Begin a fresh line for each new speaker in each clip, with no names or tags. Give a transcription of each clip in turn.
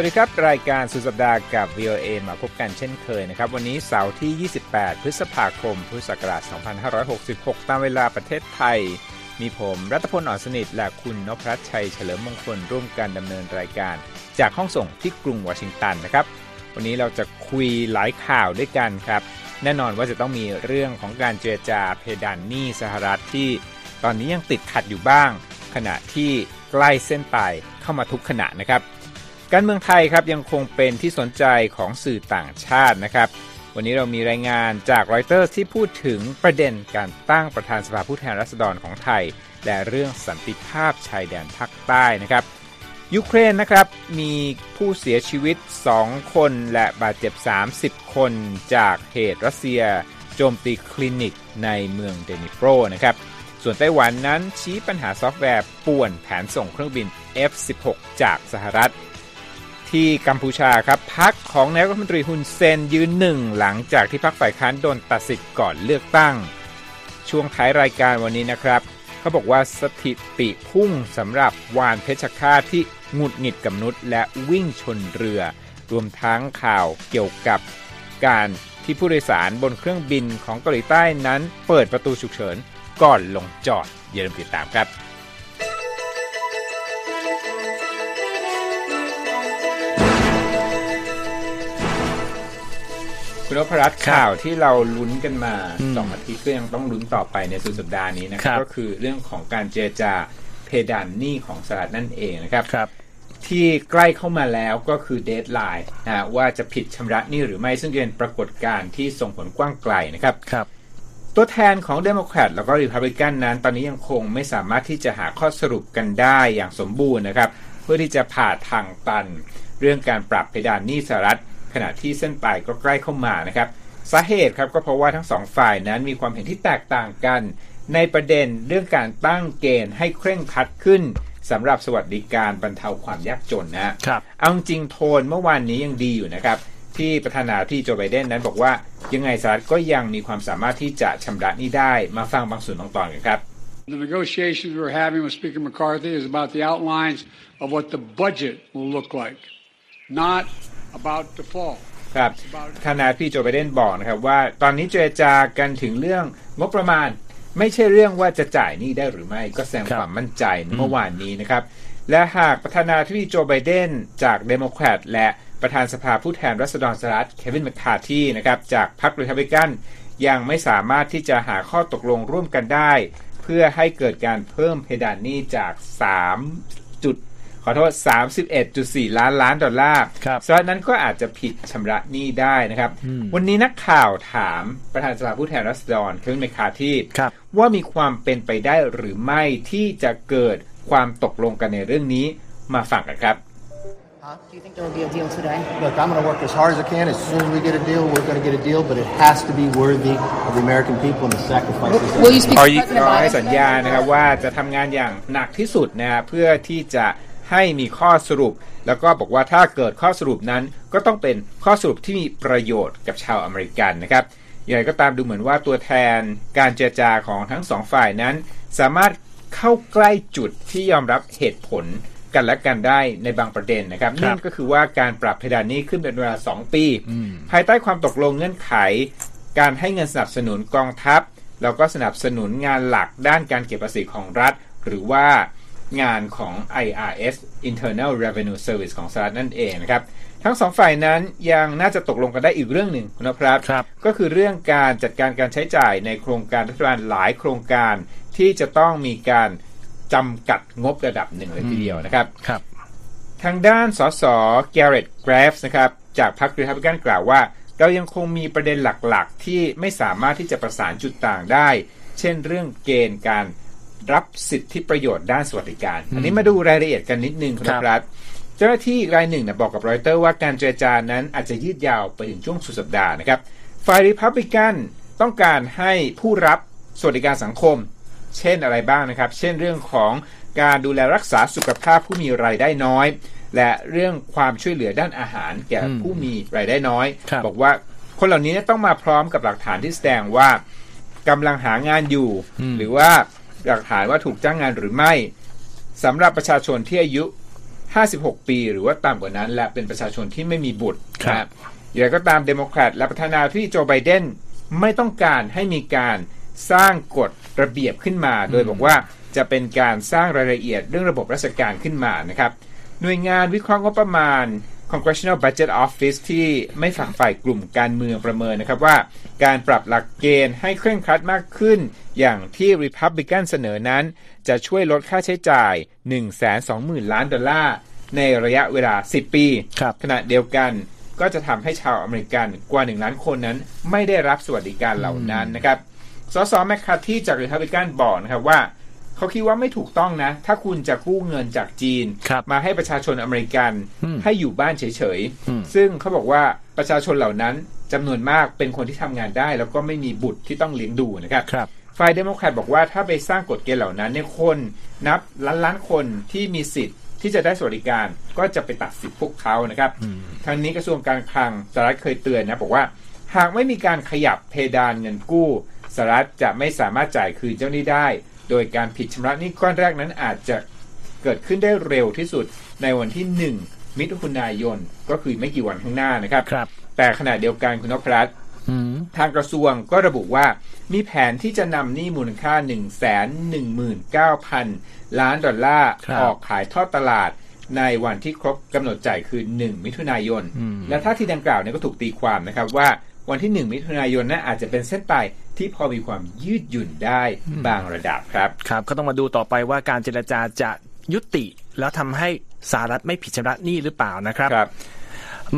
วัสดีครับ รายการสุดสัปดาห์กับ VOA มาพบกันเช่นเคยนะครับ วันนี้เสาร์ที่ 28 พฤษภาคม พุทธศักราช 2566 ตามเวลาประเทศไทย มีผมรัตพลอ่อนสนิท และคุณนพรัชชัยเฉลิมมงคลร่วมกันดำเนินรายการ จากห้องส่งที่กรุงวอชิงตันนะครับ วันนี้เราจะคุยหลายข่าวด้วยกันครับ แน่นอนว่าจะต้องมีเรื่องของการเจรจาเพดานหนี้สหรัฐที่ ตอนนี้ยังติดขัดอยู่บ้าง ขณะที่ใกล้เส้นตายเข้ามาทุกขณะนะครับ การเมืองไทยครับยังคงเป็นที่สนใจของสื่อต่างชาตินะครับ วันนี้เรามีรายงานจากรอยเตอร์ที่พูดถึงประเด็นการตั้งประธานสภาผู้แทนราษฎรของไทย และเรื่องสันติภาพชายแดนภาคใต้นะครับยูเครนนะครับมีผู้เสียชีวิต 2 คนและบาดเจ็บ 30 คนจากเหตุรัสเซีย โจมตีคลินิกในเมืองดนิโปรนะครับส่วนไต้หวันนั้นชี้ปัญหาซอฟต์แวร์ป่วนแผนส่งเครื่องบิน F-16 จากสหรัฐ ที่กัมพูชาครับพรรคของนายกรัฐมนตรีฮุนเซนยืนหนึ่งหลังจากที่พรรคฝ่ายค้านโดนตัดสิทธิ์ก่อนเลือกตั้ง ช่วงท้ายรายการวันนี้นะครับเขาบอกว่าสถิติพุ่งสำหรับวาฬเพชฌฆาตที่หงุดหงิดกับมนุษย์และวิ่งชนเรือ รวมทั้งข่าวเกี่ยวกับการที่ผู้โดยสารบนเครื่องบินของเกาหลีใต้นั้น เปิดประตูฉุกเฉินก่อนลงจอด อย่าลืมติดตามครับ คุณนพรัตน์ข่าวที่เราลุ้นกันมา
อืม
สองอาทิตย์ก็ยังต้องลุ้นต่อไปในสุดสัปดาห์นี้นะค
ครั
รับบก็คือเรื่องของการเจรจาเพดานหนี้ของสหรัฐนั่นเองนะครับ
ครับ
ที่ใกล้เข้ามาแล้วก็คือ deadline นะว่าจะผิดชำระหนี้หรือไม่ซึ่งเป็นปรากฏการณ์ที่ส่งผลกว้างไกลนะครับ
ครับ
ตัวแทนของเดโมแครตแล้วก็ริพับลิกันนั้น ตอนนี้ยังคงไม่สามารถที่จะหาข้อสรุปกันได้อย่างสมบูรณ์นะครับ เพื่อที่จะผ่าทางตันเรื่องการปรับเพดานหนี้สหรัฐ ขณะที่เส้นตายก็ใกล้เข้ามานะครับสาเหตุครับก็เพราะว่าทั้งสองฝ่ายนั้นมีความเห็นที่แตกต่างกัน ในประเด็นเรื่องการตั้งเกณฑ์ให้เคร่งครัดขึ้นสำหรับสวัสดิการบรรเทาความยากจนนะฮะ
ครับ
เอาจริงๆโทนเมื่อวานนี้ยังดีอยู่นะครับที่ประธานาธิบดีโจไบเดนนั้นบอกว่ายังไงสหรัฐก็ยังมีความสามารถที่จะชำระหนี้ได้มาฟังบางส่วนบางตอนกันครับ
The negotiations we're having with Speaker McCarthy is about the outlines of what the budget will look like, not about default.
ครับประธานาธิบดีโจไบเดนบอกนะครับว่าตอนนี้เจรจากันถึงเรื่องงบประมาณไม่ใช่เรื่องว่าจะจ่ายหนี้ได้หรือไม่ก็แสดง
ครับ
ความมั่นใจเมื่อวานนี้นะครับ และหากประธานาธิบดีโจไบเดนจากเดโมแครตและประธานสภาผู้แทนราษฎรสหรัฐเควินแมคคาร์ทีนะครับจากพรรครีพับลิกันยังไม่สามารถที่จะหาข้อตกลงร่วมกันได้ เพื่อให้เกิดการเพิ่มเพดานหนี้จาก 3 จุดข อโทษ 31.4 ล้านล้านดอลลาร์
ครับ
สหรัฐนั้นก็อาจจะผิดชำระหนี้ได้นะครับ วันนี้นักข่าวถามประธานสภาผู้แทนราษฎรเควินแมคคาร์ที
ครับ
ว่ามีความเป็นไปได้หรือไม่ที่จะเกิดความตกลงกันในเรื่องนี้มาฟังกันครับ
Huh? Do you think there will be a deal today?
Look, I'm going to work as hard as I can. As soon as we get a deal, we're going to get a deal, but it has to be worthy of the American people and the sacrifices. that
Will you speak
ขอ
to
ยิ
President
ขอให้
Biden
สัญญา
today?
นะครับว่าจะทำงานอย่างหนักที่สุดนะฮะเพื่อที่จะ ให้มีข้อสรุป แล้วก็บอกว่าถ้าเกิดข้อสรุปนั้นก็ต้องเป็นข้อสรุปที่มีประโยชน์กับชาวอเมริกันนะครับอย่างไรก็ตามดูเหมือนว่าตัวแทนการเจรจาของทั้งสองฝ่ายนั้น สามารถเข้าใกล้จุดที่ยอมรับเหตุผลกันและกันได้ในบางประเด็นนะครับนั่นก็คือว่าการปรับเพดานหนี้ขึ้นเป็นเวลา 2 ปี ภายใต้ความตกลงเงื่อนไข การให้เงินสนับสนุนกองทัพ แล้วก็สนับสนุนงานหลักด้านการเก็บภาษีของรัฐ หรือว่า งานของ IRS Internal Revenue Service ของสหรัฐนั่นเองนะครับ ทั้งสองฝ่ายนั้นยังน่าจะตกลงกันได้อีกเรื่องหนึ่งคุณนพรัตน์
ครับ
ก็คือเรื่องการจัดการการใช้จ่ายในโครงการรัฐบาลหลายโครงการที่จะต้องมีการจำกัดงบระดับหนึ่งเลยทีเดียวนะครับ
ครับ
ทางด้านสสแกเรตกราฟส์นะครับจากพรรครีพับลิกันกล่าวว่า เรายังคงมีประเด็นหลักๆ ที่ไม่สามารถที่จะประสานจุดต่างได้ เช่นเรื่องเกณฑ์การ รับสิทธิประโยชน์ด้านสวัสดิการ อันนี้มาดูรายละเอียดกันนิดนึงคุณ
ครับ
รัฐเจ้าหน้าที่อีกรายหนึ่งนะบอกกับรอยเตอร์ว่าการเจรจานั้นอาจจะยืดยาวไปถึงช่วงสุดสัปดาห์นะครับฝ่ายรีพับลิกันต้องการให้ผู้รับสวัสดิการสังคม เช่นอะไรบ้างนะครับ เช่นเรื่องของการดูแลรักษาสุขภาพผู้มีรายได้น้อย และเรื่องความช่วยเหลือด้านอาหารแก่ผู้มีรายได้น้อย
ครับ
บอกว่าคนเหล่านี้ต้องมาพร้อมกับหลักฐานที่แสดงว่ากำลังหางานอยู่ หรือว่า หลักฐานว่าถูกจ้างงานหรือไม่สำหรับประชาชนที่อายุ 56 ปี หรือว่าต่ำกว่านั้น และเป็นประชาชนที่ไม่มีบุตร
ครับ
นะอย่างไรก็ตามเดโมแครตและประธานาธิบดีโจไบเดนไม่ต้องการให้มีการสร้างกฎระเบียบขึ้นมา โดยบอกว่าจะเป็นการสร้างรายละเอียดเรื่องระบบราชการขึ้นมานะครับ หน่วยงานวิเคราะห์งบประมาณ Congressional Budget Office ที่ไม่ฝักฝ่ายกลุ่มการเมืองประเมินนะครับว่า การปรับหลักเกณฑ์ให้เคร่งครัดมากขึ้น อย่างที่ Republican เสนอนั้น จะช่วยลดค่าใช้จ่าย 120,000 ล้านดอลลาร์ ในระยะเวลา 10 ปี
ครับ
ขณะเดียวกันก็จะทำให้ชาวอเมริกันกว่า 1 ล้านคนนั้น ไม่ได้รับสวัสดิการเหล่านั้นนะครับสสแมคคาร์ทีจากริพับลิกันบอกนะครับว่า เขาคิดว่าไม่ถูกต้องนะ ถ้าคุณจะกู้เงินจากจีน
ครับ
มาให้ประชาชนอเมริกัน
อืม
ให้อยู่บ้านเฉย
อืม
ๆซึ่งเขาบอกว่าประชาชนเหล่านั้นจำนวนมากเป็นคนที่ทำงานได้ แล้วก็ไม่มีบุตรที่ต้องเลี้ยงดูนะครับ
ครับ
ฝ่ายเดโมแครตบอกว่าถ้าไปสร้างกฎเกณฑ์เหล่านั้นเนี่ยคนนับล้านล้านๆคนที่มีสิทธิ์ที่จะได้สวัสดิการก็จะไปตัดสิทธิ์พวกเขานะครับทางนี้กระทรวงการคลังสหรัฐเคยเตือนนะบอกว่า หากไม่มีการขยับเพดานเงินกู้สหรัฐจะไม่สามารถจ่ายคืนเจ้าหนี้ได้ โดยการผิดชำระหนี้ก้อนแรกนั้นอาจจะเกิดขึ้นได้เร็วที่สุดในวันที่ 1 มิถุนายนก็คือไม่กี่วันข้างหน้านะครับ
ครับ
แต่ขณะเดียวกันคุณนพรัตน์
อืม
ทางกระทรวงก็ระบุว่ามีแผนที่จะนำหนี้มูลค่า 1 1 9 0 0 0 ล้านดอลลาร์
ครับ
ออกขายทอดตลาดในวันที่ครบกำหนดจ่ายคือ 1 มิถุนายน
อืม
และท่าทีดังกล่าวเนี่ยก็ถูกตีความนะครับว่า วันที่ 1 มิถุนายนนั้นอาจจะเป็นเส้นตายที่พอมีความยืดหยุ่นได้บางระดับครับ
ครับ ก็ต้องมาดูต่อไปว่าการเจรจาจะยุติ แล้วทำให้สหรัฐไม่ผิดชำระหนี้หรือเปล่านะครับ
ครับ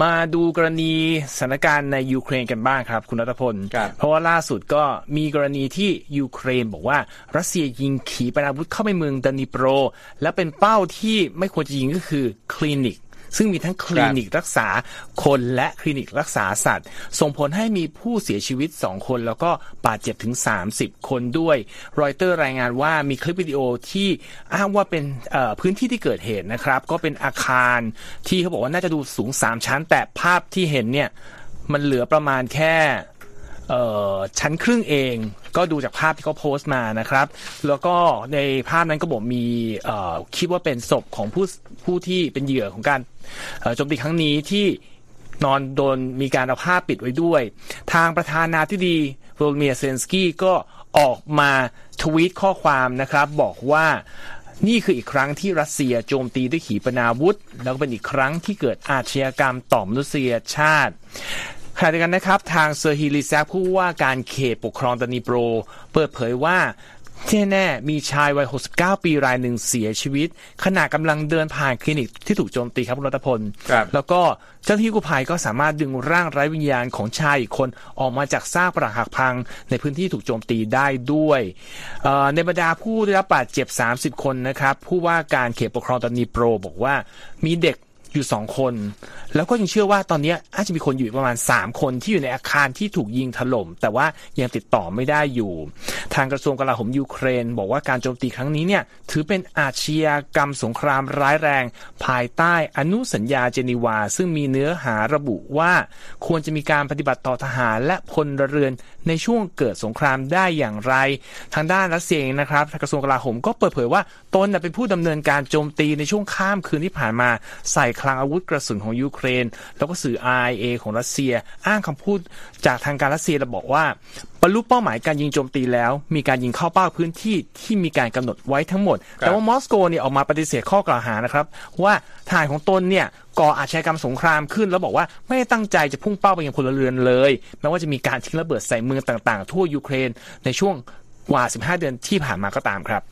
มาดูกรณีสถานการณ์ในยูเครนกันบ้างครับ คุณรัตพล
ครับ
เพราะว่าล่าสุดก็มีกรณีที่ยูเครนบอกว่า รัสเซียยิงขีปนาวุธเข้าไปเมืองดานิโปร และเป็นเป้าที่ไม่ควรจะยิงก็คือคลินิก ซึ่งมีทั้งคลินิกรักษาคนและคลินิกรักษาสัตว์ ส่งผลให้มีผู้เสียชีวิต 2 คน แล้วก็บาดเจ็บถึง 30 คนด้วย รอยเตอร์รายงานว่ามีคลิปวิดีโอที่อ้างว่าเป็นเอ่อพื้นที่ที่เกิดเหตุนะครับ ก็เป็นอาคารที่เขาบอกว่าน่าจะดูสูง 3 ชั้น แต่ภาพที่เห็นเนี่ยมันเหลือประมาณแค่เอ่อชั้นครึ่งเองก็ดูจากภาพที่เขาโพสต์มานะครับ แล้วก็ในภาพนั้นก็บอกมีเอ่อคิดว่าเป็นศพของผู้ผู้ที่เป็นเหยื่อของการเอ่อ โจมตีครั้งนี้ที่นอนโดนมีการเอาผ้าปิดไว้ด้วย ทางประธานาธิบดีโวโลดิเมียร์เซเลนสกี้ก็ออกมาทวีตข้อความนะครับ บอกว่านี่คืออีกครั้งที่รัสเซียโจมตีด้วยขีปนาวุธ แล้วก็เป็นอีกครั้งที่เกิดอาชญากรรมต่อมนุษยชาติขณะเดียวกันนะครับ ทางเซอร์ฮีลิซัคผู้ว่าการเขตปกครองดนิโปร เปิดเผยว่า ที่แน่ๆมีชายวัย 69 ปีรายหนึ่งเสียชีวิต ขณะกำลังเดินผ่านคลินิกที่ถูกโจมตีครับคุณรัตพล
ครับ
แล้วก็เจ้าหน้าที่กู้ภัยก็สามารถดึงร่างไร้วิญญาณของชายอีกคนออกมาจากซากปรักหักพัง ในพื้นที่ถูกโจมตีได้ด้วยเอ่อในบรรดาผู้ได้รับบาดเจ็บ 30 คนนะครับ ผู้ว่าการเขตปกครองตานีโปรบอกว่ามีเด็ก อยู่สองคน แล้วก็ยังเชื่อว่าตอนนี้อาจจะมีคนอยู่อีกประมาณ 3 คนที่อยู่ในอาคารที่ถูกยิงถล่ม แต่ว่ายังติดต่อไม่ได้อยู่ ทางกระทรวงกลาโหมยูเครน บอกว่าการโจมตีครั้งนี้เนี่ยถือเป็นอาชญากรรมสงครามร้ายแรง ภายใต้อนุสัญญาเจนีวา ซึ่งมีเนื้อหาระบุว่าควรจะมีการปฏิบัติต่อทหารและพลเรือนในช่วงเกิดสงครามได้อย่างไร ทางด้านรัสเซียเองนะครับกระทรวงกลาโหมก็เปิดเผยว่าตนเป็นผู้ดำเนินการโจมตีในช่วงข้ามคืนที่ผ่านมาใส่คลังอาวุธกระสุนของยูเครน แล้วก็สื่อ RIA ของรัสเซีย อ้างคำพูดจากทางการรัสเซียและบอกว่าบรรลุเป้าหมายการยิงโจมตีแล้ว มีการยิงเข้าเป้าพื้นที่ที่มีการกำหนดไว้ทั้งหมด แต่ว่ามอสโกเนี่ยออกมาปฏิเสธข้อกล่าวหานะครับ ว่าทหารของตนเนี่ยก่ออาชญากรรมสงครามขึ้น แล้วบอกว่าไม่ได้ตั้งใจจะพุ่งเป้าไปยังพลเรือนเลยแม้ว่าจะมีการทิ้งระเบิดใส่เมืองต่างๆ ทั่วยูเครนในช่วงกว่า 15 เดือนที่ผ่านมาก็ตามครับ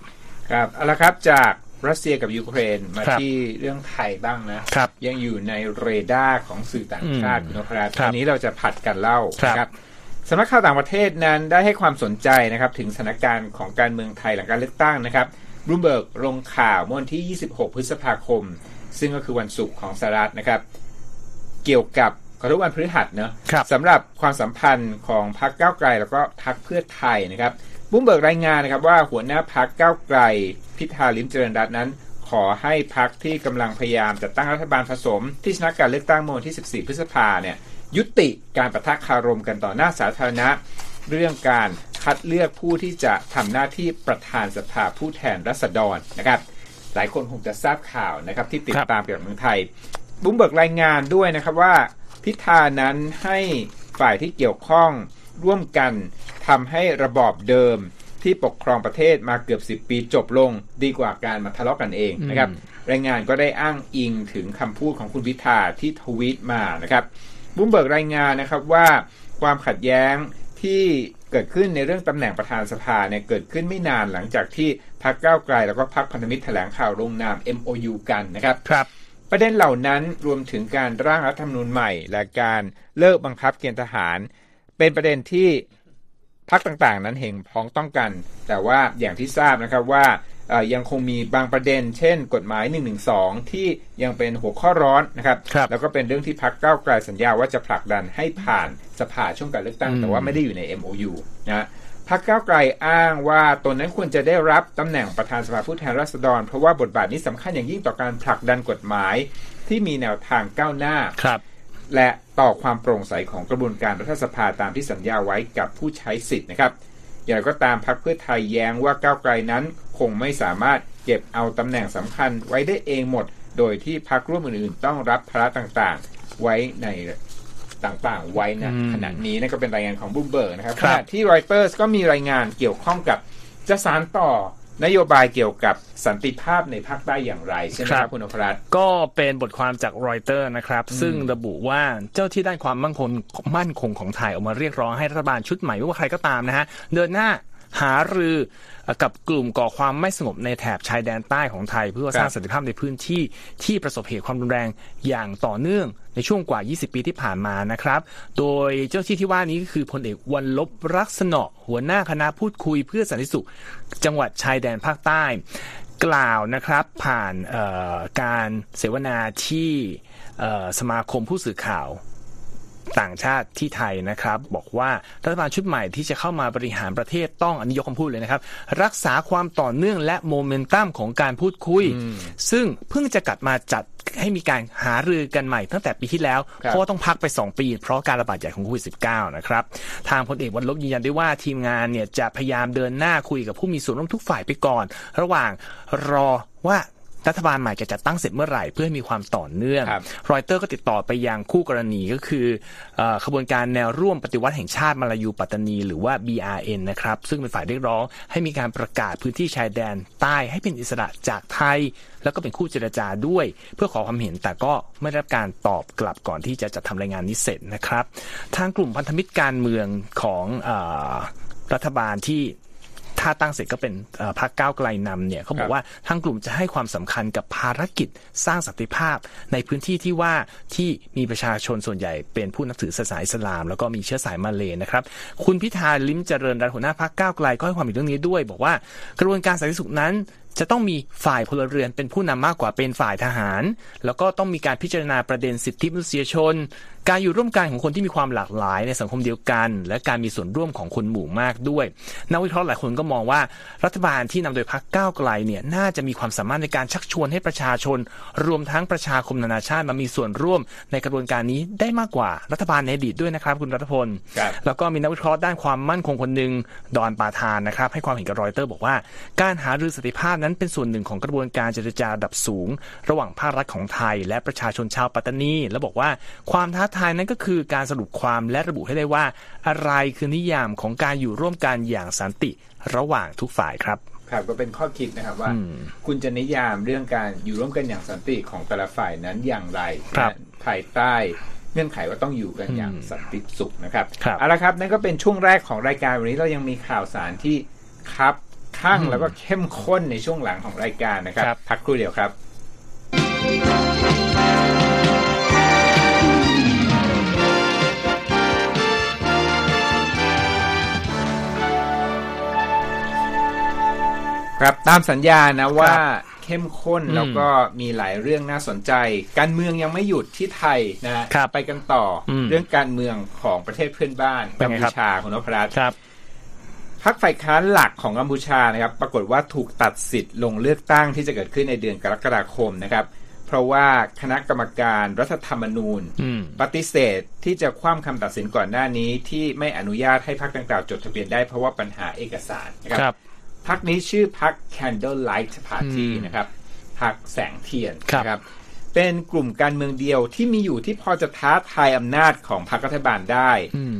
ครับเอาละครับจาก รัสเซียกับยูเครนมา
ครับ
ที่เรื่องไทยบ้างนะครับยังอยู่ในเรดาร์ของสื่อต่างชาติ
อืม
นะครับ
ครับ
ทีนี้เราจะผลัดกันเล่า
ครับ
นะครับสำนักข่าวต่างประเทศนั้นได้ให้ความสนใจนะครับ ถึงสถานการณ์ของการเมืองไทยหลังการเลือกตั้งนะครับบลูมเบิร์กลงข่าวเมื่อวันที่ 26 พฤษภาคม ซึ่งก็คือวันศุกร์ของสหรัฐนะครับ เกี่ยวกับขอโทษวันพฤหัสเนอะ
ครับ
สำหรับความสัมพันธ์ของพรรคก้าวไกลแล้วก็พรรคเพื่อไทยนะครับ บลูมเบิร์กรายงานนะครับว่าหัวหน้าพรรคก้าวไกล พิธาลิมเจริญรัตน์นั้น ขอให้พรรคที่กำลังพยายามจัดตั้งรัฐบาลผสม ที่ชนะการเลือกตั้งเมื่อวันที่ 14 พฤษภาเนี่ยยุติการประทะคารมกันต่อหน้าสาธารณะ เรื่องการคัดเลือกผู้ที่จะทำหน้าที่ประธานสภาผู้แทนราษฎรนะครับหลายคนคงจะทราบข่าวนะครับที่ติด
ครับ
ตามเกี่ยวกับเมืองไทย บุ้มเบิร์กรายงานด้วยนะครับว่าพิธานั้นให้ฝ่ายที่เกี่ยวข้องร่วมกัน ทำให้ระบอบเดิมที่ปกครองประเทศมาเกือบ 10 ปีจบลงดีกว่าการมาทะเลาะกันเองนะครับรายงานก็ได้อ้างอิงถึงคำพูดของคุณพิธาที่ทวีตมานะครับบุ้มเบิร์กรายงานนะครับว่าความขัดแย้งที่เกิดขึ้นในเรื่องตำแหน่งประธานสภาเนี่ยเกิดขึ้นไม่นานหลังจากที่พรรคก้าวไกลแล้วก็พรรคพันธมิตรแถลงข่าวลงนาม MOU กันนะครับ
ครับ
ประเด็นเหล่านั้นรวมถึงการร่างรัฐธรรมนูญใหม่ และการเลิกบังคับเกณฑ์ทหาร เป็นประเด็นที่ พรรคต่างๆ นั้นเห็นพ้องต้องกัน แต่ว่าอย่างที่ทราบนะครับว่าเอ่อยังคงมีบางประเด็น เช่น กฎหมาย 112 ที่ยังเป็นหัวข้อร้อนนะครับ
ครับ
แล้วก็เป็นเรื่องที่พรรคก้าวไกลสัญญาว่าจะผลักดันให้ผ่านสภาช่วงการเลือกตั้ง
อืม
แต่ว่าไม่ได้อยู่ใน MOU นะพรรคก้าวไกลอ้างว่าตนนั้นควรจะได้รับตำแหน่งประธานสภาผู้แทนราษฎร เพราะว่าบทบาทนี้สำคัญอย่างยิ่งต่อการผลักดันกฎหมายที่มีแนวทางก้าวหน้า
ครับ
และต่อความโปร่งใสของกระบวนการรัฐสภาตามที่สัญญาไว้กับผู้ใช้สิทธิ์นะครับ อย่างไรก็ตามพรรคเพื่อไทยแย้งว่าก้าวไกลนั้น คงไม่สามารถเก็บเอาตำแหน่งสำคัญไว้ได้เองหมด โดยที่พรรคร่วมอื่นๆ ต้องรับภาระต่างๆ ไว้ในต่างๆ ไว้นะ
อืม
ขณะนี้นั่นก็เป็นรายงานของบูมเบิร์กนะครับ
ค
ข
รับ
ณะที่รอยเตอร์สก็มีรายงานเกี่ยวข้องกับจะสารต่อ นโยบายเกี่ยวกับสันติภาพในภาคใต้อย่างไรใช่ไหมครับคุณอภรัตน์
ก็เป็นบทความจากรอยเตอร์นะครับ ซึ่งระบุว่าเจ้าที่ด้านความมั่นคงมั่นคงของไทยออกมาเรียกร้องให้รัฐบาลชุดใหม่ไม่ว่าใครก็ตามนะฮะเดินหน้า หารือกับกลุ่มก่อความไม่สงบในแถบชายแดนใต้ของไทย เพื่อสร้างสันติภาพในพื้นที่ที่ประสบเหตุความรุนแรงอย่างต่อเนื่องในช่วงกว่า 20 ปีที่ผ่านมานะครับ โดยเจ้าที่ที่ว่านี้ก็คือพลเอกวันลบรักษณะหัวหน้าคณะพูดคุยเพื่อสันติสุขจังหวัดชายแดนภาคใต้ กล่าวนะครับผ่านเอ่อการเสวนาที่เอ่อสมาคมผู้สื่อข่าว ต่างชาติที่ไทยนะครับ บอกว่ารัฐบาลชุดใหม่ที่จะเข้ามาบริหารประเทศต้องอันนี้ยกคำพูดเลยนะครับ รักษาความต่อเนื่องและโมเมนตัมของการพูดคุย ซึ่งเพิ่งจะกลับมาจัดให้มีการหารือกันใหม่ตั้งแต่ปีที่แล้ว
ครับ
เพราะว่าต้องพักไป 2 ปี เพราะการระบาดใหญ่ของโควิด -19 นะครับ ทางพลเอกวันลบยืนยันได้ว่าทีมงานเนี่ยจะพยายามเดินหน้าคุยกับผู้มีส่วนร่วมทุกฝ่ายไปก่อน ระหว่างรอว่า รัฐบาลใหม่จะจัดตั้งเสร็จเมื่อไหร่เพื่อให้มีความต่อเนื่อง
ครับ
รอยเตอร์ก็ติดต่อไปยังคู่กรณีก็คือเออขบวนการแนวร่วมปฏิวัติแห่งชาติมาลายูปัตตานี หรือว่า BRN นะครับ ซึ่งเป็นฝ่ายเรียกร้อง ให้มีการประกาศพื้นที่ชายแดนใต้ให้เป็นอิสระจากไทย แล้วก็เป็นคู่เจรจาด้วย เพื่อขอความเห็นแต่ก็ไม่ได้รับการตอบกลับก่อนที่จะจัดทำรายงานนี้เสร็จนะครับ ทางกลุ่มพันธมิตรการเมืองของเออรัฐบาลที่ ถ้าตั้งเสร็จก็เป็นเอ่อพรรคก้าวไกลนำเนี่ยเขาบอ
ครั
ก
บ
ว่าทางกลุ่มจะให้ความสำคัญกับภารกิจสร้างสันติภาพ ในพื้นที่ที่ว่าที่มีประชาชนส่วนใหญ่เป็นผู้นับถือศาสนาอิสลาม แล้วก็มีเชื้อสายมาเลยนะครับ คุณพิธาลิ้มเจริญรัตน์หัวหน้าพรรคก้าวไกลก็ให้ความเห็นเรื่องนี้ด้วย บอกว่ากระบวนการสันติสุขนั้นจะต้องมีฝ่ายพลเรือนเป็นผู้นำมากกว่าเป็นฝ่ายทหาร แล้วก็ต้องมีการพิจารณาประเด็นสิทธิมนุษยชน การอยู่ร่วมกันของคนที่มีความหลากหลายในสังคมเดียวกัน และการมีส่วนร่วมของคนหมู่มากด้วย นักวิเคราะห์หลายคนก็มองว่ารัฐบาลที่นำโดยพรรคก้าวไกลเนี่ยน่าจะมีความสามารถในการชักชวนให้ประชาชน รวมทั้งประชาคมนานาชาติมามีส่วนร่วมในกระบวนการนี้ได้มากกว่ารัฐบาลในอดีตด้วยนะครับ คุณรัฐพล
ครับ
แล้วก็มีนักวิเคราะห์ด้านความมั่นคงคนหนึ่งดอนปาทานนะครับให้ความเห็นกับรอยเตอร์บอกว่า การหารือสันติภาพนั้นเป็นส่วนหนึ่งของกระบวนการเจรจาระดับสูง ระหว่างภาครัฐของไทย และประชาชนชาวปัตตานี และบอกว่าความท้าทายนั้นก็คือการสรุปความและระบุให้ได้ว่า อะไรคือนิยามของการอยู่ร่วมกันอย่างสันติระหว่างทุกฝ่ายครับ
ครับก็เป็นข้อคิดนะครับว่า คุณจะนิยามเรื่องการอยู่ร่วมกันอย่างสันติของแต่ละฝ่ายนั้นอย่างไร
ครับ
นะภายใต้เงื่อนไขว่าต้องอยู่กันอย่างสันติสุขนะครับ
ครับ
เอาละครับนั่นก็เป็นช่วงแรกของรายการวันนี้เรายังมีข่าวสารที่ครับข้างแล้วก็เข้มข้นในช่วงหลังของรายการนะครับ
ครับ
พักครู่เดียวครับ ครับตามสัญญานะว่าเข้มข้น
อืม
แล้วก็มีหลายเรื่องน่าสนใจ การเมืองยังไม่หยุดที่ไทยนะครับไปกันต่ออ
ม
เรื่องการเมืองของประเทศเพื่อนบ้าน
เป็
กันม
ไง
พู
ครับ
ชาคุณนพรัตน์
ครับ
พรรคฝ่ายค้านหลักของกัมพูชานะครับ ปรากฏว่าถูกตัดสิทธิ์ลงเลือกตั้งที่จะเกิดขึ้นในเดือนกรกฎาคมนะครับ เพราะว่าคณะกรรมการรัฐธรรมนูญ
อืม
ปฏิเสธที่จะคว่ำคำตัดสินก่อนหน้านี้ ที่ไม่อนุญาตให้พรรคดังกล่าวจดทะเบียนได้เพราะว่าปัญหาเอกสารนะค
ครั
รับ พรรคนี้ชื่อพรรค Candlelight Party
อืม
นะครับพรรคแสงเทียน
ครับ
นะครับ เป็นกลุ่มการเมืองเดียวที่มีอยู่ที่พอจะท้าทายอำนาจของพรรครัฐบาลได้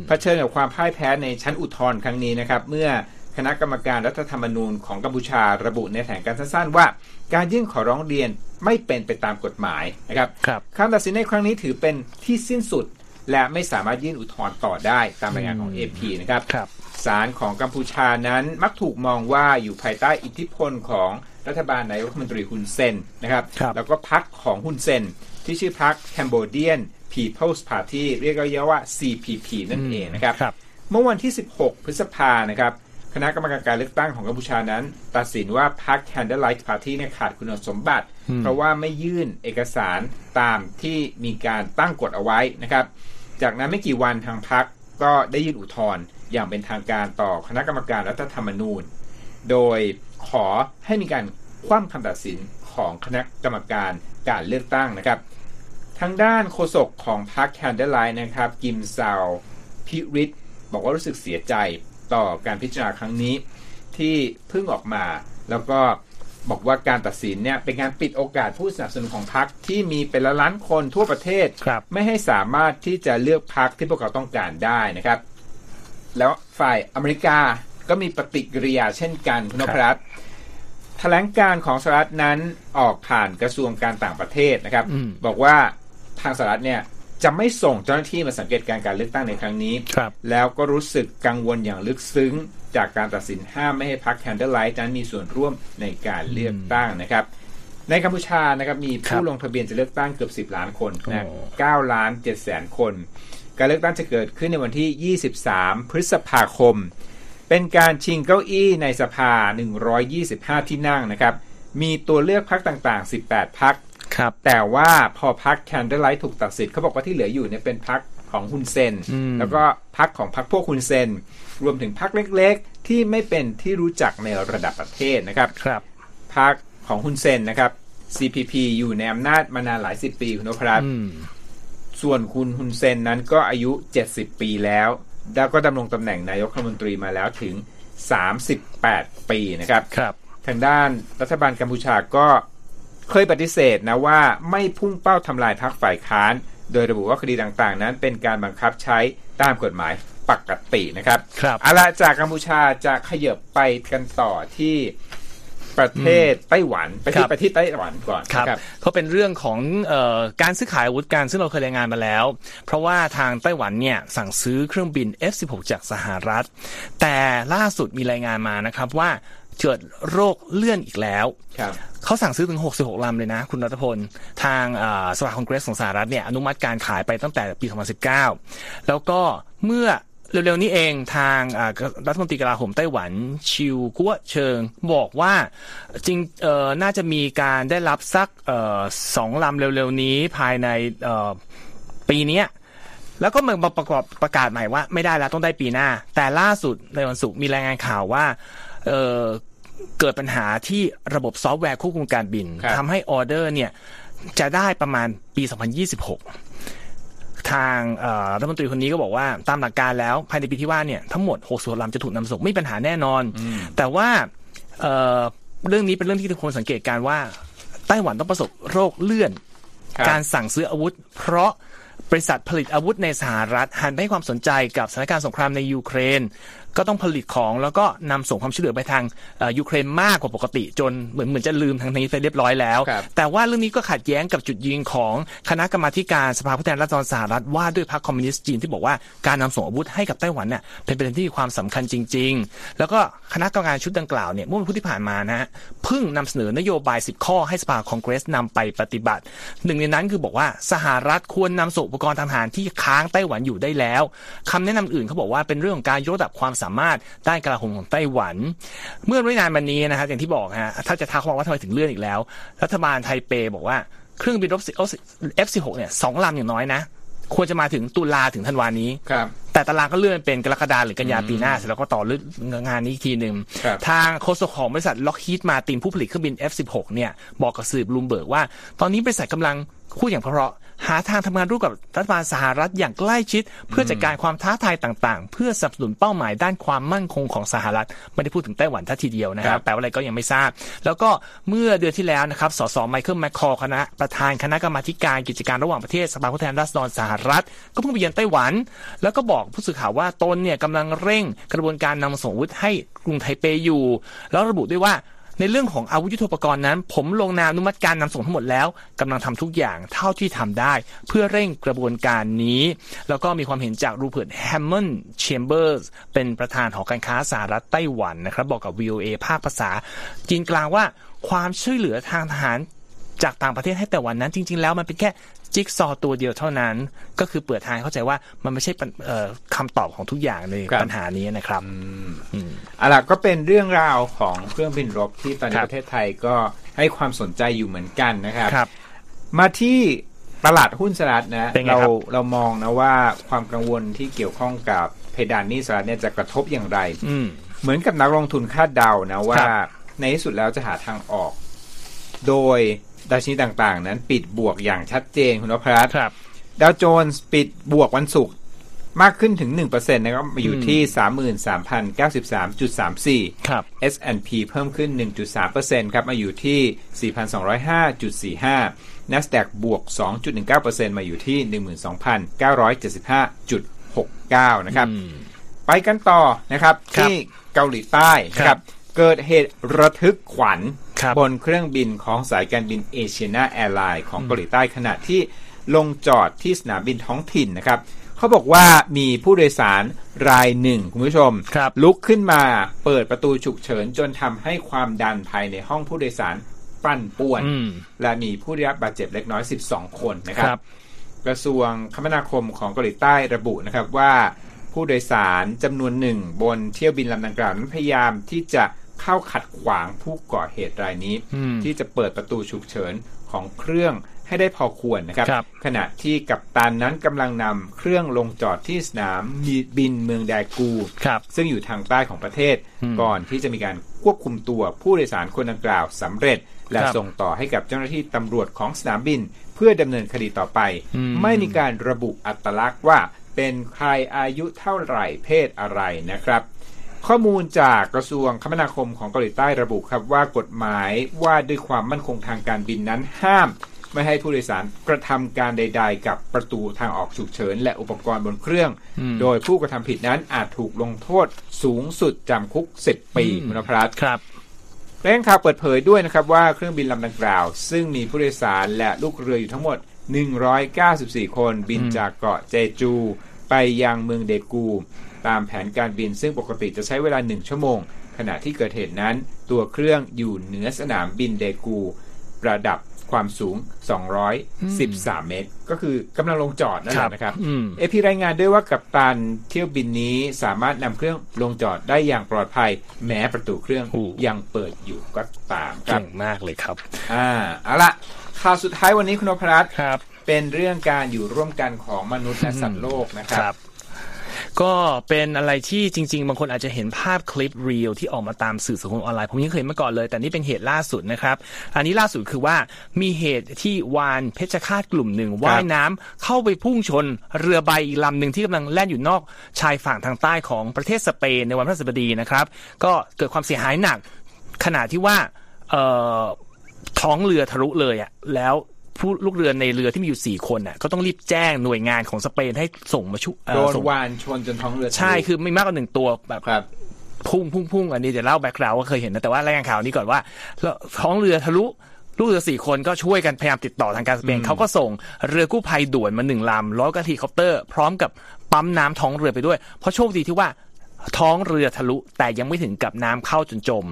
เผชิญกับความพ่ายแพ้ในชั้นอุทธรณ์ครั้งนี้นะครับ เมื่อคณะกรรมการรัฐธรรมนูญของกัมพูชาระบุในแถลงการณ์สั้นๆว่า การยื่นขอร้องเรียนไม่เป็นไปตามกฎหมายนะครับ
ครับ
คำตัดสินในครั้งนี้ถือเป็นที่สิ้นสุด และไม่สามารถยื่นอุทธรณ์ต่อได้ตามรายงานของ AP นะครับ
ครับ
ศาลของกัมพูชานั้นมักถูกมองว่าอยู่ภายใต้อิทธิพลของรัฐบาลนายกรัฐมนตรีฮุนเซนนะครับ
ครับ
แล้วก็พรรคของฮุนเซนที่ชื่อพรรค Cambodian People's Party เรียกย่อๆว่า CPP นั่นเองนะครับ
ครับ
เมื่อวันที่ 16 พฤษภานะครับคณะกรรมการการเลือกตั้งของกัมพูชานั้น ตัดสินว่าพรรค Candlelight Party เนี่ยขาดคุณสมบัติ เพราะว่าไม่ยื่นเอกสารตามที่มีการตั้งกฎเอาไว้นะครับ จากนั้นไม่กี่วันทางพรรคก็ได้ยื่นอุทธรณ์ อย่างเป็นทางการต่อคณะกรรมการรัฐธรรมนูญ โดยขอให้มีการคว่ำคำตัดสินของคณะกรรมการการเลือกตั้งนะครับ ทางด้านโฆษกของพรรคแคนเดลไลน์นะครับ กิมซาวพิริตบอกว่ารู้สึกเสียใจต่อการพิจารณาครั้งนี้ ที่เพิ่งออกมา แล้วก็บอกว่าการตัดสินเนี่ยเป็นการปิดโอกาสผู้สนับสนุนของพรรคที่มีเป็นละล้านคนทั่วประเทศ
ครับ
ไม่ให้สามารถที่จะเลือกพรรคที่พวกเขาต้องการได้นะครับ แล้วฝ่ายอเมริกาก็มีปฏิกิริยาเช่นกันคุณนพรัตน์แถลงการของสหรัฐนั้นออกผ่านกระทรวงการต่างประเทศนะครับ
อืม
บอกว่าทางสหรัฐเนี่ยจะไม่ส่งเจ้าหน้าที่มาสังเกตการการเลือกตั้งในครั้งนี้
ครับ
แล้วก็รู้สึกกังวลอย่างลึกซึ้ง จากการตัดสินห้ามไม่ให้พรรคแคนเดลไลท์นั้นมีส่วนร่วมในการเลือกตั้งนะครับ ในกัมพูชานะครับมี
ครั
ผู้
บ
ลงทะเบียนจะเลือกตั้งเกือบ 10 ล้านคนนะ
โอ้
9ล้าน7แสนคน การเลือกตั้งจะเกิดขึ้นในวันที่ 23 พฤษภาคม เป็นการชิงเก้าอี้ในสภา 125 ที่นั่งนะครับ มีตัวเลือกพรรคต่างๆ 18พรรค
ครับ
แต่ว่าพอพักแคนเดลไลท์ถูกตัดสิทธิ์เขาบอกว่าที่เหลืออยู่เนี่ยเป็นพักของฮุนเซน
อืม
แล้วก็พักของพักพวกฮุนเซน รวมถึงพักเล็กๆ ที่ไม่เป็นที่รู้จักในระดับประเทศนะครับ
ครับ
พักของฮุนเซนนะครับ CPP อยู่ในอำนาจมานานหลายสิบปีคุณนพรัตน์
อืม
ส่วนคุณฮุนเซนนั้นก็อายุ 70 ปีแล้ว แล้วก็ดำรงตำแหน่งนายกรัฐมนตรีมาแล้วถึง 38 ปีนะครับ
ครับ
ทางด้านรัฐบาลกัมพูชาก็เคยปฏิเสธนะว่าไม่พุ่งเป้าทำลายพรรคฝ่ายค้าน โดยระบุว่าคดีต่างๆ นั้นเป็นการบังคับใช้ตามกฎหมายปกตินะครับ
ครับ
เอาละจากกัมพูชาจะขยับไปกันต่อที่ ประเทศไต้หวันไป
ครั
ที่
บ
ประเทศไต้หวันก่อน
ครับ
นะครับ
เขาเป็นเรื่องของเออการซื้อขายอาวุธกันซึ่งเราเคยรายงานมาแล้ว เพราะว่าทางไต้หวันเนี่ยสั่งซื้อเครื่องบิน F16 จากสหรัฐ แต่ล่าสุดมีรายงานมานะครับว่าเกิดโรคเลื่อนอีกแล้ว
ครับ
เขาสั่งซื้อถึง 66 ลำเลยนะ คุณรัตพล ทางอ่าสภาคองเกรสของสหรัฐเนี่ยอนุมัติการขายไปตั้งแต่ปี 2019 แล้วก็เมื่อ เร็วๆนี้เองทางอ่ารัฐมนตรีกลาโหมไต้หวันชิวกัวเชิง บอกว่าจริงเอ่อน่าจะมีการได้รับสักเอ่อสองลำเร็วๆนี้ภายในเอ่อปีเนี้ยแล้วก็มาประกอบประกาศใหม่ว่าไม่ได้แล้วต้องได้ปีหน้า แต่ล่าสุดในวันศุกร์มีรายงานข่าวว่าเอ่อเกิดปัญหาที่ระบบซอฟต์แวร์ควบคุมการบิน
ครับ
ทำให้ออเดอร์เนี่ยจะได้ประมาณปี 2026 ทางเอ่อรัฐมนตรีคนนี้ก็บอกว่าตามหลักการแล้วภายในปีที่ว่าเนี่ยทั้งหมด60ลำจะถูกนำส่งไม่มีปัญหาแน่นอน แต่ว่าเอ่อเรื่องนี้เป็นเรื่องที่ทุกคนสังเกตการณ์ว่าไต้หวันต้องประสบโรคเลื่อน
ครับ
การสั่งซื้ออาวุธ เพราะบริษัทผลิตอาวุธในสหรัฐหันไปให้ความสนใจกับสถานการณ์สงครามในยูเครน ก็ต้องผลิตของแล้วก็นำส่งความช่วยเหลือไปทางเอ่อยูเครนมากกว่าปกติ จนเหมือนเหมือนจะลืมทางนี้ไปเรียบร้อยแล้ว
ครับ
แต่ว่าเรื่องนี้ก็ขัดแย้งกับจุดยืนของคณะกรรมาธิการสภาผู้แทนราษฎรสหรัฐว่าด้วยพรรคคอมมิวนิสต์จีนที่บอกว่าการนำส่งอาวุธให้กับไต้หวันเนี่ยเป็นประเด็นที่มีความสำคัญจริง ๆ แล้วก็คณะกรรมการชุดดังกล่าวเนี่ยเมื่อวันพุธที่ผ่านมานะฮะเพิ่งนำเสนอนโยบาย 10 ข้อให้สภาคองเกรสนำไปปฏิบัติ หนึ่งในนั้นคือบอกว่าสหรัฐควรนำส่งอุปกรณ์ทางทหารที่ค้างไต้หวันอยู่ได้แล้วคำแนะนำอื่นเขาบอกว่าเป็นเรื่องของการยกระดับความสามารถด้านกลาโหมของไต้หวัน เมื่อไม่นานมานี้นะครับอย่างที่บอกฮะถ้าจะทักว่าทำไมถึงเลื่อนอีกแล้ว รัฐบาลไทเปบอกว่าเครื่องบินรบ F16 เนี่ยสองลำอย่างน้อยนะควรจะมาถึงตุลาถึงธันวานี้
ครับ
แต่ตารางก็เลื่อนเป็นกรกฎาหรือกันยาปีหน้า เสร็จแล้วก็ต่อเรื่องงานนี้อีกทีหนึ่ง
ครับ
ทางโฆษกของบริษัทล็อกฮีดมาตินผู้ผลิตเครื่องบิน F16 เนี่ยบอกกับสื่อบลูมเบิร์กว่า ตอนนี้บริษัทกำลังพูดอย่างเพราะๆ หาทางทำงานร่วมกับรัฐบาลสหรัฐอย่างใกล้ชิด เพื่อจัดการความท้าทายต่างๆ เพื่อสนับสนุนเป้าหมายด้านความมั่นคงของสหรัฐไม่ได้พูดถึงไต้หวันซะทีเดียวนะครับ
ครั
บแปลว่าอะไรก็ยังไม่ทราบ แล้วก็เมื่อเดือนที่แล้วนะครับสสไมเคิลแมคคอร์คณะประธานคณะกรรมาธิการกิจการระหว่างประเทศสภาผู้แทนราษฎรสหรัฐ ก็เพิ่งไปเยือนไต้หวัน แล้วก็บอกผู้สื่อข่าวว่าตนเนี่ยกำลังเร่งกระบวนการนำส่งอาวุธให้กรุงไทเปอยู่ แล้วระบุด้วยว่า ในเรื่องของอาวุธยุทโธปกรณ์นั้น ผมลงนามอนุมัติการนำส่งทั้งหมดแล้วกำลังทำทุกอย่างเท่าที่ทำได้ เพื่อเร่งกระบวนการนี้ แล้วก็มีความเห็นจากรูเพิร์ตแฮมมอนด์เชมเบอร์สเป็นประธานหอการค้าสหรัฐไต้หวันนะครับ บอกกับ VOA ภาคภาษาจีนกลางว่าความช่วยเหลือทางทหาร จากต่างประเทศให้ไต้หวันนั้น จริง ๆ แล้วมันเป็นแค่จิ๊กซอว์ตัวเดียวเท่านั้น ก็คือเปิดทางให้เข้าใจว่ามันไม่ใช่ปัญเอ่อคำตอบของทุกอย่างใน
ครับ
ปัญหานี้นะครับ
เอาล่ะก็เป็นเรื่องราวของเครื่องบินรบที่ตอนนี้
ครับ
ประเทศไทยก็ให้ความสนใจอยู่เหมือนกันนะครับ
ครับ
มาที่ตลาดหุ้นสหรัฐนะ
เป็นไง
เรา
ครับ
เรามองนะว่าความกังวลที่เกี่ยวข้องกับเพดานหนี้สหรัฐเนี่ยจะกระทบอย่างไร
อืม
เหมือนกับนักลงทุนคาดเดานะว่า
ครับ
ในที่สุดแล้วจะหาทางออก โดย ดัชนีต่างๆ นั้นปิดบวกอย่างชัดเจนคุณวพรัตน์
ครับ
ดาวโจนส์ปิดบวกวันศุกร์มากขึ้นถึง 1%นะครับมาอยู่ที่ 33,093.34
ครับ
S&P เพิ่มขึ้น 1.3%ครับ มาอยู่ที่ 4,205.45 NASDAQ บวก 2.19%มาอยู่ที่ 12,975.69 นะครับ ไปกันต่อนะครับ
ครับ
ที่เกาหลีใต้นะค
ครั
รับ
บ
เกิดเหตุระทึกขวัญ
ครั บ
บนเครื่องบินของสายการบินเอเชียนาแอร์ไลน์ของเกาหลีใต้ขณะที่ลงจอดที่สนามบินท้องถิ่นนะครับเขาบอกว่ามีผู้โดยสารรายหนึ่งคุณผู้ชม
ครับ
ลุกขึ้นมาเปิดประตูฉุกเฉินจนทำให้ความดันภายในห้องผู้โดยสารปั่นป่วน
อืม
และมีผู้ได้รับบาดเจ็บเล็กน้อย 12 คนนะครั
ครับบ
กระทรวงคมนาคมของเกาหลีใต้ระบุนะครับว่า ผู้โดยสารจำนวนหนึ่งบนเที่ยวบินลำดังกล่าวนั้นพยายามที่จะ เข้าขัดขวางผู้ก่อเหตุรายนี้
อืม
ที่จะเปิดประตูฉุกเฉินของเครื่องให้ได้พอควรนะครับ
ครับ
ขณะที่กัปตันนั้นกำลังนำเครื่องลงจอดที่สนามบินเมืองแดกู
ครับ
ซึ่งอยู่ทางใต้ของประเทศ
อืม
ก่อนที่จะมีการควบคุมตัวผู้โดยสารคนดังกล่าวสำเร็จ และ
ครับ
ส่งต่อให้กับเจ้าหน้าที่ตำรวจของสนามบิน เพื่อดำเนินคดีต่อไป
อืม
ไม่มีการระบุอัตลักษณ์ว่าเป็นใครอายุเท่าไหร่เพศอะไรนะครับ ข้อมูลจากกระทรวงคมนาคมของเกาหลีใต้ระบุครับว่ากฎหมายว่าด้วยความมั่นคงทางการบินนั้นห้าม ไม่ให้ผู้โดยสารกระทำการใด ๆ กับประตูทางออกฉุกเฉิน และอุปกรณ์บนเครื่อง โดยผู้กระทำผิดนั้นอาจถูกลงโทษสูงสุดจำคุก 10 ปีคุณนพรัตน์
ครับ
แรงข่าวเปิดเผยด้วยนะครับว่าเครื่องบินลำดังกล่าว ซึ่งมีผู้โดยสารและลูกเรืออยู่ทั้งหมด 194 คนบินจากเกาะเจจู ไปยังเมืองเดกู ตามแผนการบินซึ่งปกติจะใช้เวลา 1 ชั่วโมง ขณะที่เกิดเหตุนั้น ตัวเครื่องอยู่เหนือสนามบินเดกูระดับความสูง 213 เมตร ก็คือกำลังลงจอดนั่นแหละนะครับ
อืม
เอพีรายงานด้วยว่ากัปตันเที่ยวบินนี้สามารถนำเครื่องลงจอดได้อย่างปลอดภัย แม้ประตูเครื่อง
โอ้
ยังเปิดอยู่ก็ตามครับ
เก่งมากเลยครับ
อ่าเอาละข่าวสุดท้ายวันนี้คุณนพรัตน์
ครับ
เป็นเรื่องการอยู่ร่วมกันของมนุษย์และสัตว์โลกนะครับ
ก็เป็นอะไรที่จริง ๆ บางคนอาจจะเห็นภาพคลิปเรียลที่ออกมาตามสื่อสังคมออนไลน์ผมยังเคยเห็นมาก่อนเลย แต่นี่เป็นเหตุล่าสุดนะครับ อันนี้ล่าสุดคือว่ามีเหตุที่วานเพชรฆาตกลุ่มหนึ่งว่ายน้ำเข้าไปพุ่งชนเรือใบอีกลำหนึ่งที่กำลังแล่นอยู่นอกชายฝั่งทางใต้ของประเทศสเปนในวันพฤหัสบดีนะครับ ก็เกิดความเสียหายหนักขณะที่ว่าท้องเรือทะลุเลยอะแล้ว ผู้ลูกเรือในเรือที่มีอยู่สี่คนอะก็ต้องรีบแจ้งหน่วยงานของสเปนให้ส่งมาช่วยเอ่
โด
อนส่ง
วานชนจนท้องเรือทะลุ
ใช่คือไม่มากกว่าหนึ่งตัวแบบ
ครับ
พุ่งพุ่งพุ่งอันนี้เดี๋ยวเล่า background ว่าเคยเห็นนะแต่ว่ารายงานข่าวนี้ก่อนว่าแล้วท้องเรือทะลุลูกเรือสี่คนก็ช่วยกันพยายามติดต่อทางการสเปนเขาก็ส่งเรือกู้ภัยด่วนมาหนึ่งลำแล้วก็เฮลิคอปเตอร์ พร้อมกับปั๊มน้ำท้องเรือไปด้วย เพราะโชคดีที่ว่า ท้องเรือทะลุแต่ยังไม่ถึงกับน้ำเข้าจนจม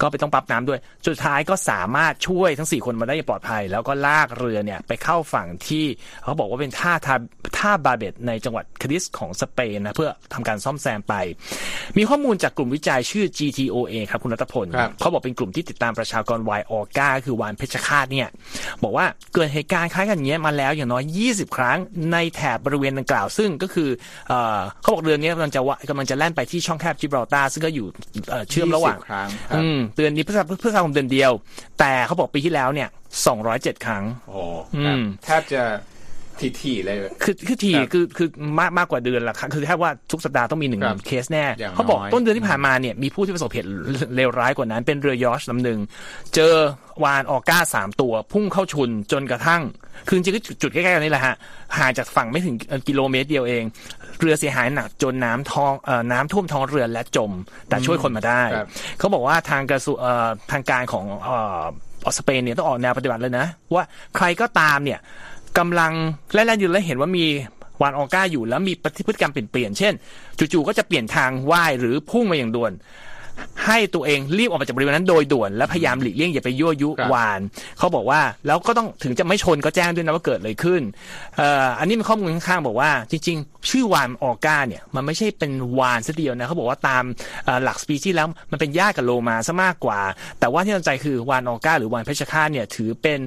ก็ไปต้องปั๊มน้ำด้วยสุดท้ายก็สามารถช่วยทั้ง 4 คนมาได้อย่างปลอดภัย แล้วก็ลากเรือเนี่ยไปเข้าฝั่งที่เขาบอกว่าเป็นท่าท่าท่าบาร์บาเตในจังหวัดคาดิสของสเปนนะเพื่อทำการซ่อมแซมไป มีข้อมูลจากกลุ่มวิจัยชื่อ GTOA ครับคุณรัตพล
ครับ
เขาบอกเป็นกลุ่มที่ติดตามประชากรวายออก้าคือวานเพชฌฆาตเนี่ยบอกว่าเกิดเหตุการณ์คล้ายกันอย่างเงี้ยมาแล้วอย่างน้อย 20 ครั้งในแถบบริเวณดังกล่าว ซึ่งก็คือเอ่อเขาบอกเรือนี้กำลังจะว่ากำลังจะแล่นไปที่ช่องแคบจิบรอลตาร์ซึ่งก็อยู่เอ่อเชื่อมระหว่าง
20ครั้งครับ
อืมเดือนนี้เพื่อเพื่อทำเดือนเดียว แต่เขาบอกปีที่แล้วเนี่ย207ครั้ง
โอ้โหครับ
อืม
แทบจะ ถี่ๆเลย
คือคือที
ครับ
คือคือมากมากกว่าเดือนละครับคือแทบว่าทุกสัปดาห์ต้องมีหนึ่ง
ครับ
เคสแน่
อย่าง
เขาบอก
น้อย
ต้นเดือนที่ผ่านมาเนี่ยมีผู้ที่ประสบเหตุเลวร้ายกว่านั้น เป็นเรือยอชลำหนึ่งเจอวานออก้าสามตัว พุ่งเข้าชนจนกระทั่ง คือจริงๆก็จุดจุดใกล้ๆกันนี่แหละฮะห่างจากฝั่งไม่ถึงกิโลเมตรเดียวเอง เรือเสียหายหนักจนน้ำท้องเอ่อน้ำท่วมท้องเรือและจม แต่ช่วยคนมาได้
ครับ
เขาบอกว่าทางกระทรวงเอ่อทางการของเอ่อสเปนเนี่ยต้องออกแนวปฏิบัติเลยนะ ว่าใครก็ตามเนี่ย กำลังแล่นๆอยู่แล้วเห็นว่ามีวานออก้าอยู่แล้วมีพฤติกรรมเปลี่ยนเปลี่ยนเช่น จู่ๆก็จะเปลี่ยนทางว่ายหรือพุ่งมาอย่างด่วน ให้ตัวเองรีบออกมาจากบริเวณนั้นโดยด่วนและพยายามหลีกเลี่ยงอย่าไปยั่วยุวาน เขาบอกว่าแล้วก็ต้องถึงจะไม่ชนก็แจ้งด้วยนะว่าเกิดอะไรขึ้นเอ่ออันนี้เป็นข้อมูลข้างๆบอกว่า จริง ๆ ชื่อวานออก้าเนี่ยมันไม่ใช่เป็นวานซะเดียวนะเขาบอกว่าตามหลักสปีชีส์แล้วมันเป็นญาติกับโลมาซะมากกว่า แต่ว่าที่น่าสนใจคือวานออก้าหรือวานเพชฌฆาตเนี่ยถือเป็น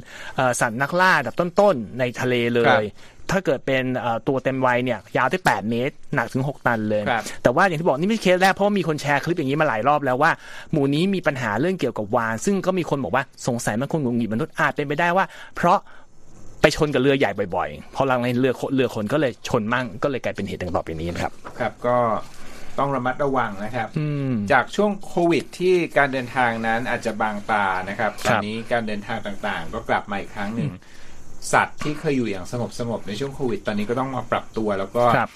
สัตว์นักล่าดับต้นๆในทะเลเลย ถ้าเกิดเป็นเอ่อตัวเต็มวัยเนี่ยยาวได้ 8 เมตร หนักถึง 6 ตันเลย
ครับ
แต่ว่าอย่างที่บอกนี่ไม่ใช่เคสแรกเพราะว่ามีคนแชร์คลิปอย่างนี้มาหลายรอบแล้วว่า หมู่นี้มีปัญหาเรื่องเกี่ยวกับวาน ซึ่งก็มีคนบอกว่าสงสัยมันคงหงุดหงิดมนุษย์อาจเป็นไปได้ว่า เพราะไปชนกับเรือใหญ่บ่อยๆพอหลังในเรือเรือคนก็เลยชนมั่งก็เลยกลายเป็นเหตุดังต่อไปนี้นะครับ
ครับก็ต้องระมัดระวังนะครับ
อืม
จากช่วงโควิดที่การเดินทางนั้นอาจจะบางตานะครับ
ค
ต
รั
อบนนี้การเดินทางต่างๆ ก็กลับมาอีกครั้งหนึ่ง สัตว์ที่เคยอยู่อย่างสงบสงบๆในช่วงโควิด ตอนนี้ก็ต้องมาปรับตัวแล้วก็
ครับ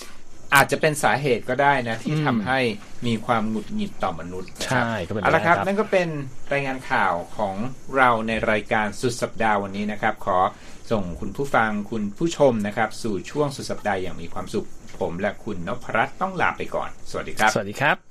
อาจจะเป็นสาเหตุก็ได้นะ ที่
อืม
ทำให้มีความหงุดหงิดต่อมนุษย์นะครับ
ใช่ก็เป็นไป
เอาละครับ
ได้ครับ
นั่นก็เป็นรายงานข่าวของเราในรายการสุดสัปดาห์วันนี้นะครับ ขอส่งคุณผู้ฟังคุณผู้ชมนะครับ สู่ช่วงสุดสัปดาห์อย่างมีความสุข ผมและคุณนพรัตน์ต้องลาไปก่อน สวัสดีครับ
สวัสดีครับ